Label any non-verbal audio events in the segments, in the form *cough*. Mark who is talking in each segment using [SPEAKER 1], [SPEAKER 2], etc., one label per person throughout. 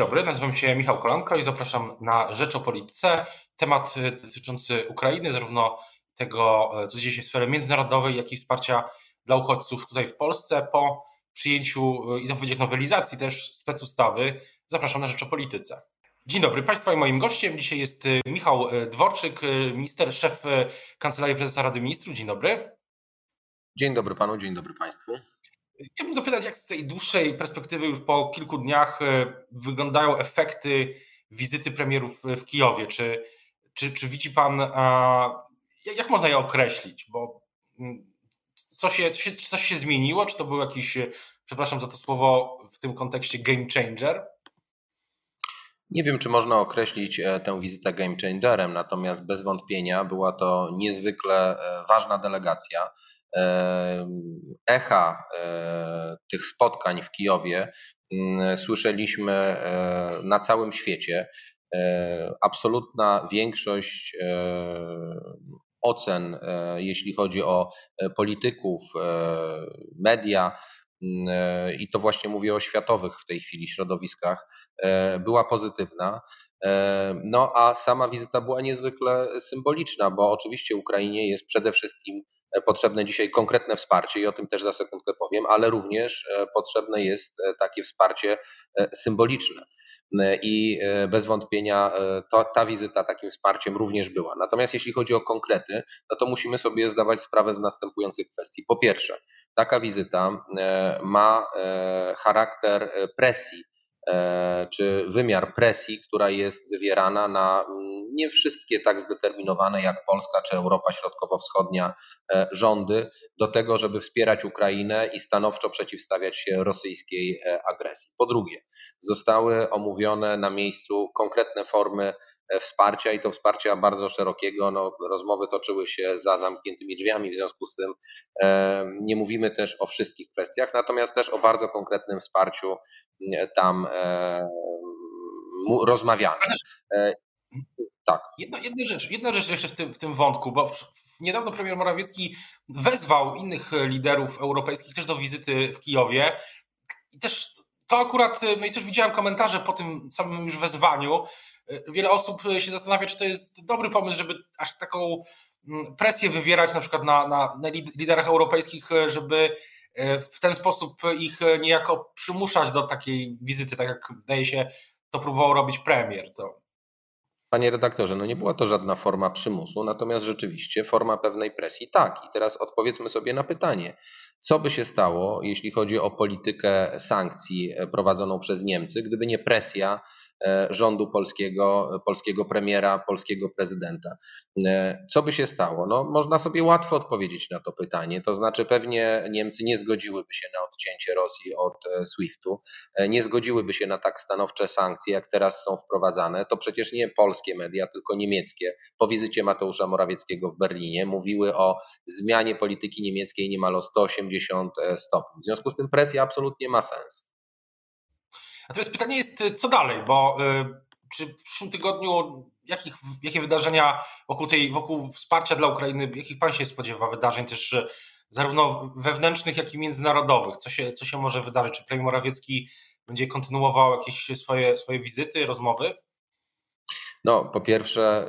[SPEAKER 1] dobry, nazywam się Michał Kolanko i zapraszam na Rzecz o Polityce. Temat dotyczący Ukrainy, zarówno tego, co dzieje się w sferze międzynarodowej, jak i wsparcia dla uchodźców tutaj w Polsce. Po przyjęciu i zapowiedziach nowelizacji też specustawy zapraszam na Rzecz o Polityce. Dzień dobry Państwa i moim gościem dzisiaj jest Michał Dworczyk, minister, szef Kancelarii Prezesa Rady Ministrów. Dzień dobry.
[SPEAKER 2] Dzień dobry Panu, dzień dobry Państwu.
[SPEAKER 1] Chciałbym zapytać, jak z tej dłuższej perspektywy, już po kilku dniach, e, wyglądają efekty wizyty premierów w Kijowie? Czy, czy, czy widzi Pan, jak można je określić? Bo mm, co się, coś, się, coś się zmieniło? Czy to był jakiś, e, przepraszam za to słowo, w tym kontekście game changer?
[SPEAKER 2] Nie wiem, czy można określić e, tę wizytę game changerem, natomiast bez wątpienia była to niezwykle ważna delegacja echa e, tych spotkań w Kijowie mm, słyszeliśmy e, na całym świecie. E, absolutna większość ocen, jeśli chodzi o polityków, media, mm, i to właśnie mówię o światowych w tej chwili środowiskach, była pozytywna. No a sama wizyta była niezwykle symboliczna, bo oczywiście Ukrainie jest przede wszystkim e, potrzebne dzisiaj konkretne wsparcie i o tym też za sekundkę powiem, ale również e, potrzebne jest e, takie wsparcie symboliczne. I bez wątpienia to, ta wizyta takim wsparciem również była. Natomiast jeśli chodzi o konkrety, no to musimy sobie zdawać sprawę z następujących kwestii. Po pierwsze, taka wizyta ma charakter presji czy wymiar presji, która jest wywierana na mm, nie wszystkie tak zdeterminowane jak Polska czy Europa Środkowo-Wschodnia e, rządy do tego, żeby wspierać Ukrainę i stanowczo przeciwstawiać się rosyjskiej e, agresji. Po drugie, zostały omówione na miejscu konkretne formy wsparcia i to wsparcia bardzo szerokiego. No, rozmowy toczyły się za zamkniętymi drzwiami, w związku z tym nie mówimy też o wszystkich kwestiach, natomiast też o bardzo konkretnym wsparciu tam rozmawiano. E,
[SPEAKER 1] tak. Jedna, jedna, rzecz, jedna rzecz jeszcze w tym, w tym wątku, bo niedawno premier Morawiecki wezwał innych liderów europejskich też do wizyty w Kijowie. I też to akurat, no i też widziałem komentarze po tym samym już wezwaniu, wiele osób się zastanawia, czy to jest dobry pomysł, żeby aż taką mm, presję wywierać na przykład na, na, na liderach europejskich, żeby e, w ten sposób ich niejako przymuszać do takiej wizyty, tak jak wydaje się, to próbował robić premier. To...
[SPEAKER 2] Panie redaktorze, no nie była to żadna forma przymusu, natomiast rzeczywiście forma pewnej presji tak. I teraz odpowiedzmy sobie na pytanie, co by się stało, jeśli chodzi o politykę sankcji e, prowadzoną przez Niemcy, gdyby nie presja rządu polskiego, polskiego premiera, polskiego prezydenta. E, co by się stało? No, można sobie łatwo odpowiedzieć na to pytanie. To znaczy, pewnie Niemcy nie zgodziłyby się na odcięcie Rosji od e, SWIFT-u, nie zgodziłyby się na tak stanowcze sankcje, jak teraz są wprowadzane. To przecież nie polskie media, tylko niemieckie. Po wizycie Mateusza Morawieckiego w Berlinie mówiły o zmianie polityki niemieckiej niemal o 180 stopni. W związku z tym presja absolutnie ma sens.
[SPEAKER 1] Natomiast pytanie jest, co dalej, bo y, czy w przyszłym tygodniu jakich, jakie wydarzenia wokół, tej, wokół wsparcia dla Ukrainy, jakich pan się spodziewa wydarzeń też y, zarówno wewnętrznych, jak i międzynarodowych? Co się, co się może wydarzyć? Czy premier Morawiecki będzie kontynuował jakieś swoje, swoje wizyty, rozmowy?
[SPEAKER 2] No, po pierwsze,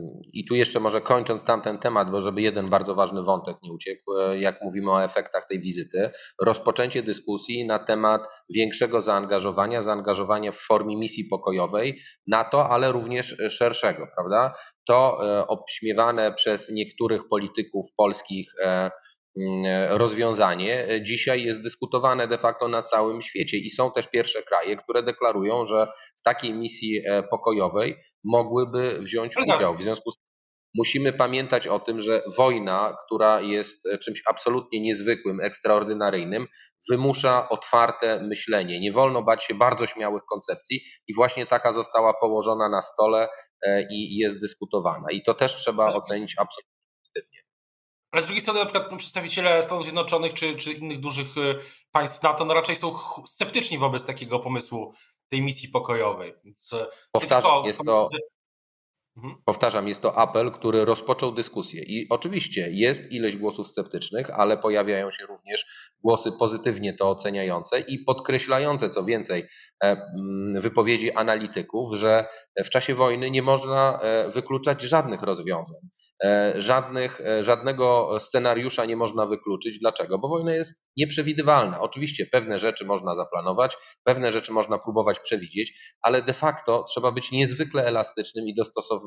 [SPEAKER 2] yy, i tu jeszcze może kończąc tamten temat, bo żeby jeden bardzo ważny wątek nie uciekł, yy, jak mówimy o efektach tej wizyty, rozpoczęcie dyskusji na temat większego zaangażowania, zaangażowania w formie misji pokojowej NATO, ale również szerszego, prawda? To yy, obśmiewane przez niektórych polityków polskich rozwiązanie dzisiaj jest dyskutowane de facto na całym świecie i są też pierwsze kraje, które deklarują, że w takiej misji e, pokojowej mogłyby wziąć udział. W związku z tym musimy pamiętać o tym, że wojna, która jest e, czymś absolutnie niezwykłym, ekstraordynaryjnym, wymusza otwarte myślenie. Nie wolno bać się bardzo śmiałych koncepcji i właśnie taka została położona na stole e, i jest dyskutowana. I to też trzeba ocenić absolutnie.
[SPEAKER 1] Ale z drugiej strony, na przykład przedstawiciele Stanów Zjednoczonych czy, czy innych dużych y, państw NATO no, raczej są sceptyczni wobec takiego pomysłu tej misji pokojowej. Więc
[SPEAKER 2] y, Powtarzam, jest to. Powtarzam, jest to apel, który rozpoczął dyskusję. I oczywiście jest ileś głosów sceptycznych, ale pojawiają się również głosy pozytywnie to oceniające i podkreślające, co więcej, e, mm, wypowiedzi analityków, że w czasie wojny nie można e, wykluczać żadnych rozwiązań. E, żadnych, żadnego scenariusza nie można wykluczyć. Dlaczego? Bo wojna jest nieprzewidywalna. Oczywiście pewne rzeczy można zaplanować, pewne rzeczy można próbować przewidzieć, ale de facto trzeba być niezwykle elastycznym i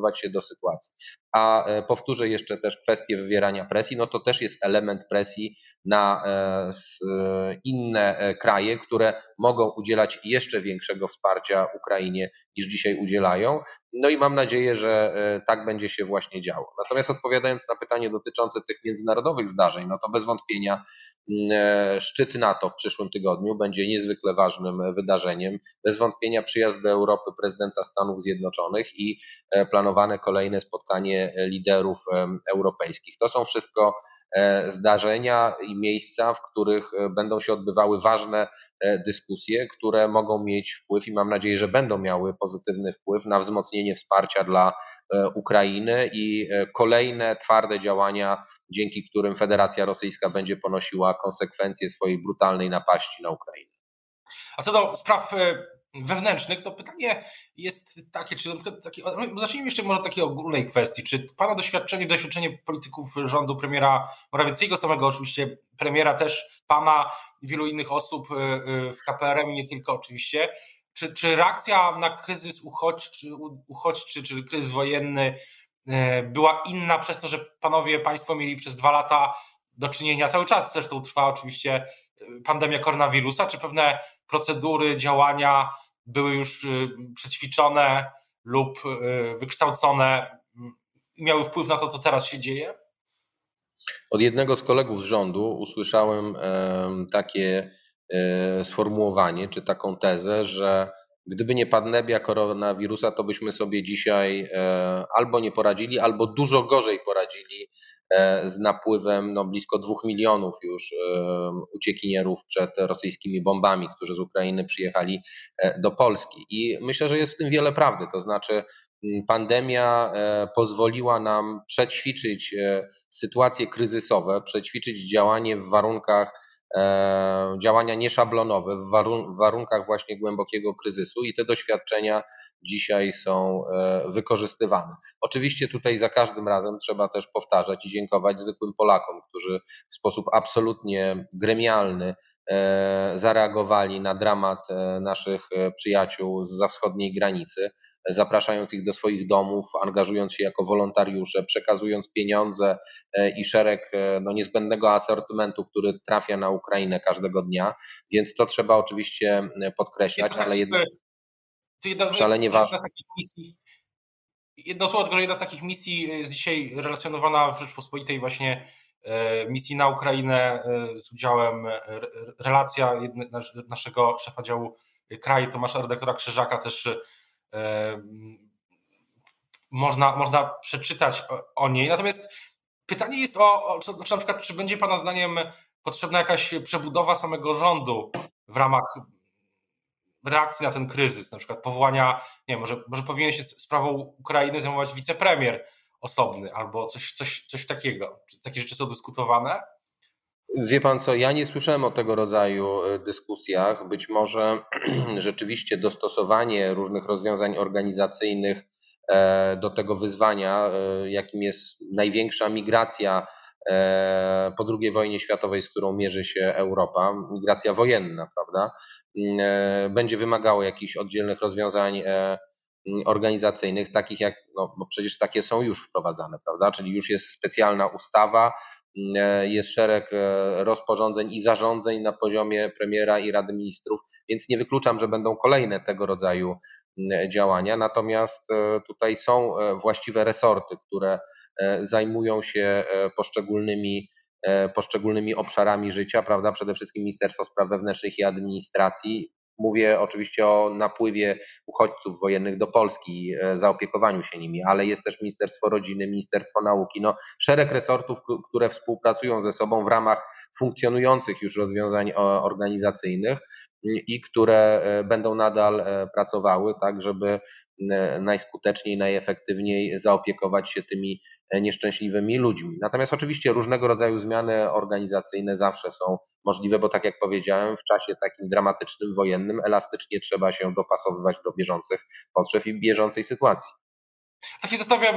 [SPEAKER 2] dostosowywać się do sytuacji. A powtórzę jeszcze też kwestię wywierania presji, no to też jest element presji na E, inne e, kraje, które mogą udzielać jeszcze większego wsparcia Ukrainie niż dzisiaj udzielają. No i mam nadzieję, że e, tak będzie się właśnie działo. Natomiast odpowiadając na pytanie dotyczące tych międzynarodowych zdarzeń, no to bez wątpienia mm, szczyt NATO w przyszłym tygodniu będzie niezwykle ważnym wydarzeniem. Bez wątpienia przyjazd do Europy prezydenta Stanów Zjednoczonych i planowane kolejne spotkanie liderów europejskich. To są wszystko E, zdarzenia i miejsca, w których e, będą się odbywały ważne e, dyskusje, które mogą mieć wpływ i mam nadzieję, że będą miały pozytywny wpływ na wzmocnienie wsparcia dla Ukrainy i kolejne twarde działania, dzięki którym Federacja Rosyjska będzie ponosiła konsekwencje swojej brutalnej napaści na Ukrainę.
[SPEAKER 1] A co do spraw wewnętrznych, to pytanie jest takie, czy na przykład takie, zacznijmy jeszcze może takiej ogólnej kwestii, czy Pana doświadczenie, doświadczenie polityków rządu premiera Morawieckiego, samego oczywiście premiera też, Pana i wielu innych osób y, y, w KPRM i nie tylko oczywiście, czy, czy reakcja na kryzys uchodźczy, uchodźczy czy kryzys wojenny y, była inna przez to, że panowie państwo mieli przez dwa lata do czynienia, cały czas zresztą trwa oczywiście pandemia koronawirusa, czy pewne procedury, działania były już y, przećwiczone lub y, wykształcone i miały wpływ na to, co teraz się dzieje?
[SPEAKER 2] Od jednego z kolegów z rządu usłyszałem takie e, sformułowanie, czy taką tezę, że gdyby nie pandemia koronawirusa, to byśmy sobie dzisiaj e, albo nie poradzili, albo dużo gorzej poradzili z napływem no, blisko dwóch milionów już e, uciekinierów przed rosyjskimi bombami, którzy z Ukrainy przyjechali e, do Polski. I myślę, że jest w tym wiele prawdy. To znaczy, pandemia pozwoliła nam przećwiczyć sytuacje kryzysowe, przećwiczyć działanie w warunkach E, działania nieszablonowe w warunkach właśnie głębokiego kryzysu i te doświadczenia dzisiaj są e, wykorzystywane. Oczywiście tutaj za każdym razem trzeba też powtarzać i dziękować zwykłym Polakom, którzy w sposób absolutnie gremialny E, zareagowali na dramat e, naszych e, przyjaciół z wschodniej granicy, zapraszając ich do swoich domów, angażując się jako wolontariusze, przekazując pieniądze i szereg no, niezbędnego asortymentu, który trafia na Ukrainę każdego dnia. Więc to trzeba oczywiście podkreślać, ale jednak szalenie ważne.
[SPEAKER 1] Jedno słowo, tylko jedna z takich misji jest dzisiaj relacjonowana w Rzeczpospolitej właśnie E, misji na Ukrainę e, z udziałem e, relacja naszego szefa działu kraju, Tomasza redaktora Krzyżaka też można, można przeczytać o, niej. Natomiast pytanie jest o, o czy, na przykład, czy będzie Pana zdaniem potrzebna jakaś przebudowa samego rządu w ramach reakcji na ten kryzys, na przykład powołania, nie wiem, może, może powinien się sprawą Ukrainy zajmować wicepremier, osobny albo coś, coś, coś takiego. Czy takie rzeczy są dyskutowane?
[SPEAKER 2] Wie pan co, ja nie słyszałem o tego rodzaju e, dyskusjach. Być może *clears throat* rzeczywiście dostosowanie różnych rozwiązań organizacyjnych e, do tego wyzwania, e, jakim jest największa migracja po II wojnie światowej, z którą mierzy się Europa, migracja wojenna, prawda, będzie wymagało jakichś oddzielnych rozwiązań Mm, organizacyjnych, takich jak, no bo przecież takie są już wprowadzane, prawda? Czyli już jest specjalna ustawa, mm, e, jest szereg e, rozporządzeń i zarządzeń na poziomie premiera i Rady Ministrów, więc nie wykluczam, że będą kolejne tego rodzaju mm, działania. Natomiast e, tutaj są właściwe resorty, które zajmują się poszczególnymi poszczególnymi obszarami życia, prawda? Przede wszystkim Ministerstwo Spraw Wewnętrznych i Administracji, Mówię oczywiście o napływie uchodźców wojennych do Polski, e, zaopiekowaniu się nimi, ale jest też Ministerstwo Rodziny, Ministerstwo Nauki, no, szereg resortów, które współpracują ze sobą w ramach funkcjonujących już rozwiązań organizacyjnych. I które będą nadal pracowały, tak żeby najskuteczniej, najefektywniej zaopiekować się tymi nieszczęśliwymi ludźmi. Natomiast oczywiście różnego rodzaju zmiany organizacyjne zawsze są możliwe, bo tak jak powiedziałem, w czasie takim dramatycznym, wojennym, elastycznie trzeba się dopasowywać do bieżących potrzeb i bieżącej sytuacji.
[SPEAKER 1] Tak się zastanawiam,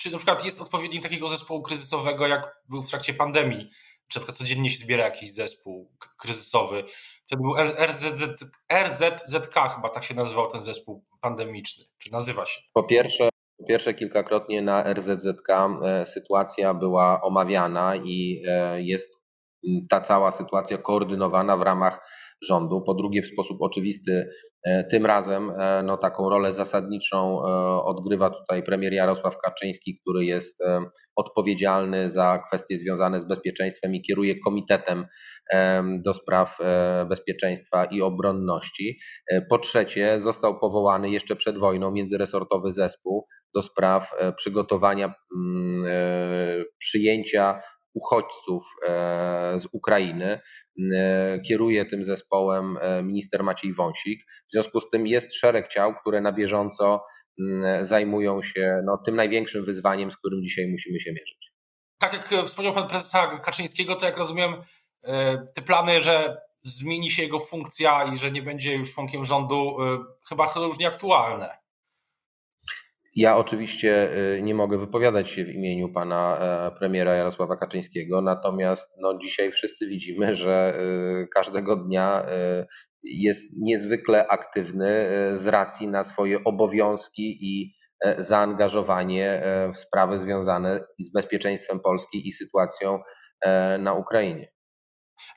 [SPEAKER 1] czy na przykład jest odpowiednik takiego zespołu kryzysowego, jak był w trakcie pandemii, przykład codziennie się zbiera jakiś zespół kryzysowy. To był RZZ, RZZK chyba tak się nazywał ten zespół pandemiczny, czy nazywa się?
[SPEAKER 2] Po pierwsze, po pierwsze kilkakrotnie na RZZK e, sytuacja była omawiana i e, jest ta cała sytuacja koordynowana w ramach rządu. Po drugie, w sposób oczywisty e, tym razem e, no, taką rolę zasadniczą e, odgrywa tutaj premier Jarosław Kaczyński, który jest odpowiedzialny za kwestie związane z bezpieczeństwem i kieruje komitetem do spraw bezpieczeństwa i obronności. Po trzecie, został powołany jeszcze przed wojną międzyresortowy zespół do spraw przygotowania mm, przyjęcia uchodźców e, z Ukrainy. E, kieruje tym zespołem e, minister Maciej Wąsik. W związku z tym jest szereg ciał, które na bieżąco zajmują się no, tym największym wyzwaniem, z którym dzisiaj musimy się mierzyć.
[SPEAKER 1] Tak jak wspomniał pan prezesa Kaczyńskiego, to jak rozumiem, te plany, że zmieni się jego funkcja i że nie będzie już członkiem rządu, chyba są już nieaktualne.
[SPEAKER 2] Ja oczywiście y, nie mogę wypowiadać się w imieniu pana e, premiera Jarosława Kaczyńskiego, natomiast no, dzisiaj wszyscy widzimy, że y, każdego dnia y, jest niezwykle aktywny z racji na swoje obowiązki i e, zaangażowanie e, w sprawy związane z bezpieczeństwem Polski i sytuacją na Ukrainie.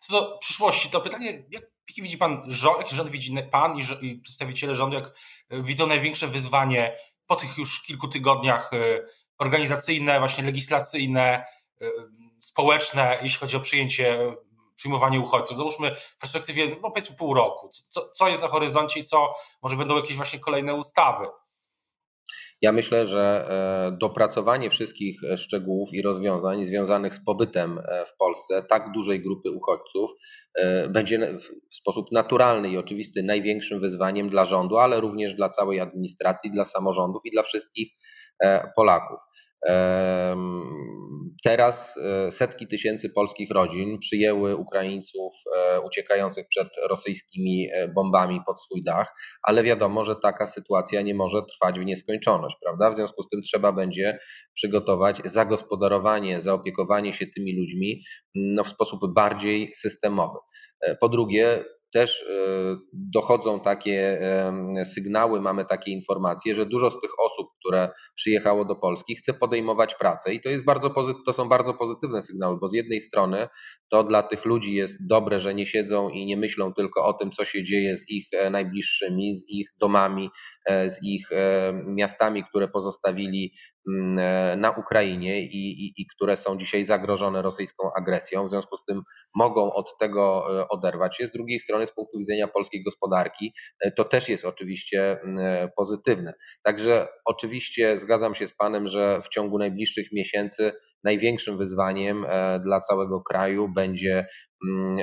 [SPEAKER 1] Co do przyszłości, to pytanie, jak widzi pan rząd, jaki rząd widzi pan i przedstawiciele rządu, jak widzą największe wyzwanie po tych już kilku tygodniach y, organizacyjne, właśnie legislacyjne, y, społeczne, jeśli chodzi o przyjęcie, przyjmowanie uchodźców. Załóżmy w perspektywie, no powiedzmy pół roku. Co, co jest na horyzoncie i co, może będą jakieś właśnie kolejne ustawy?
[SPEAKER 2] Ja myślę, że e, dopracowanie wszystkich e, szczegółów i rozwiązań związanych z pobytem e, w Polsce tak dużej grupy uchodźców będzie w sposób naturalny i oczywisty największym wyzwaniem dla rządu, ale również dla całej administracji, dla samorządów i dla wszystkich Polaków. Teraz e, setki tysięcy polskich rodzin przyjęły Ukraińców e, uciekających przed rosyjskimi e, bombami pod swój dach, ale wiadomo, że taka sytuacja nie może trwać w nieskończoność, prawda? W związku z tym trzeba będzie przygotować zagospodarowanie, zaopiekowanie się tymi ludźmi no, w sposób bardziej systemowy. Po drugie, też e, dochodzą takie sygnały, mamy takie informacje, że dużo z tych osób, które przyjechało do Polski, chce podejmować pracę i to, jest bardzo to są bardzo pozytywne sygnały, bo z jednej strony to dla tych ludzi jest dobre, że nie siedzą i nie myślą tylko o tym, co się dzieje z ich e, najbliższymi, z ich domami, e, z ich miastami, które pozostawili na Ukrainie i, i, i które są dzisiaj zagrożone rosyjską agresją. W związku z tym mogą od tego oderwać się. Z drugiej strony, z punktu widzenia polskiej gospodarki, e, to też jest oczywiście e, pozytywne. Także oczywiście zgadzam się z Panem, że w ciągu najbliższych miesięcy największym wyzwaniem e, dla całego kraju będzie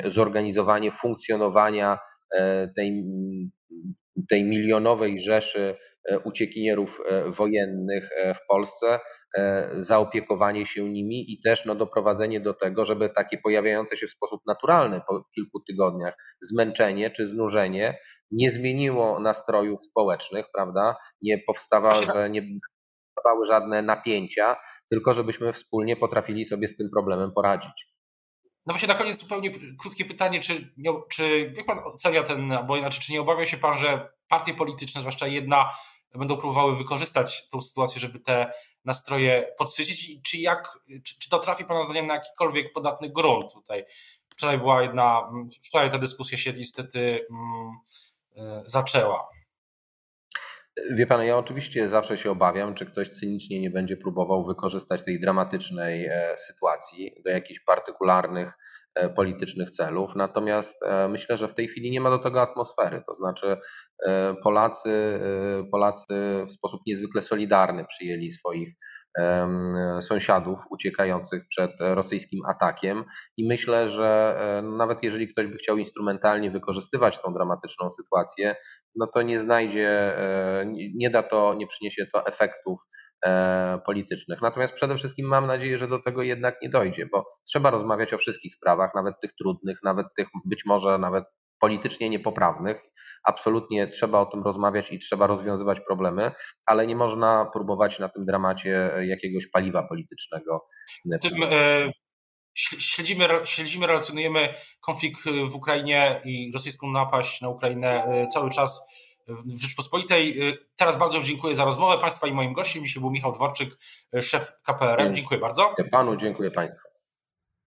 [SPEAKER 2] zorganizowanie funkcjonowania tej, tej milionowej rzeszy uciekinierów wojennych w Polsce, E, zaopiekowanie się nimi i też no, doprowadzenie do tego, żeby takie pojawiające się w sposób naturalny po kilku tygodniach zmęczenie czy znużenie nie zmieniło nastrojów społecznych, prawda? Nie powstawały, że nie powstawały żadne napięcia, tylko żebyśmy wspólnie potrafili sobie z tym problemem poradzić.
[SPEAKER 1] No właśnie na koniec zupełnie krótkie pytanie, czy, czy jak pan ocenia ten, bo inaczej, czy nie obawia się pan, że partie polityczne, zwłaszcza jedna, będą próbowały wykorzystać tą sytuację, żeby te nastroje podsycić? Czy, jak, czy, czy to trafi Pana zdaniem na jakikolwiek podatny grunt tutaj? Wczoraj była jedna, wczoraj ta dyskusja się niestety um, zaczęła.
[SPEAKER 2] Wie pan, ja oczywiście zawsze się obawiam, czy ktoś cynicznie nie będzie próbował wykorzystać tej dramatycznej e, sytuacji do jakichś partykularnych E, politycznych celów. Natomiast e, myślę, że w tej chwili nie ma do tego atmosfery. To znaczy Polacy, Polacy w sposób niezwykle solidarny przyjęli swoich sąsiadów uciekających przed rosyjskim atakiem i myślę, że nawet jeżeli ktoś by chciał instrumentalnie wykorzystywać tą dramatyczną sytuację, no to nie znajdzie, nie da to, nie przyniesie to efektów politycznych. Natomiast przede wszystkim mam nadzieję, że do tego jednak nie dojdzie, bo trzeba rozmawiać o wszystkich sprawach, nawet tych trudnych, nawet tych być może nawet politycznie niepoprawnych. Absolutnie trzeba o tym rozmawiać i trzeba rozwiązywać problemy, ale nie można próbować na tym dramacie jakiegoś paliwa politycznego.
[SPEAKER 1] Tym, e, śledzimy, śledzimy, relacjonujemy konflikt w Ukrainie i rosyjską napaść na Ukrainę e, cały czas w Rzeczpospolitej. E, teraz bardzo dziękuję za rozmowę Państwa i moim gościem. Dzisiaj był Michał Dworczyk, szef KPRM. Dziękuję bardzo.
[SPEAKER 2] Panu dziękuję Państwu.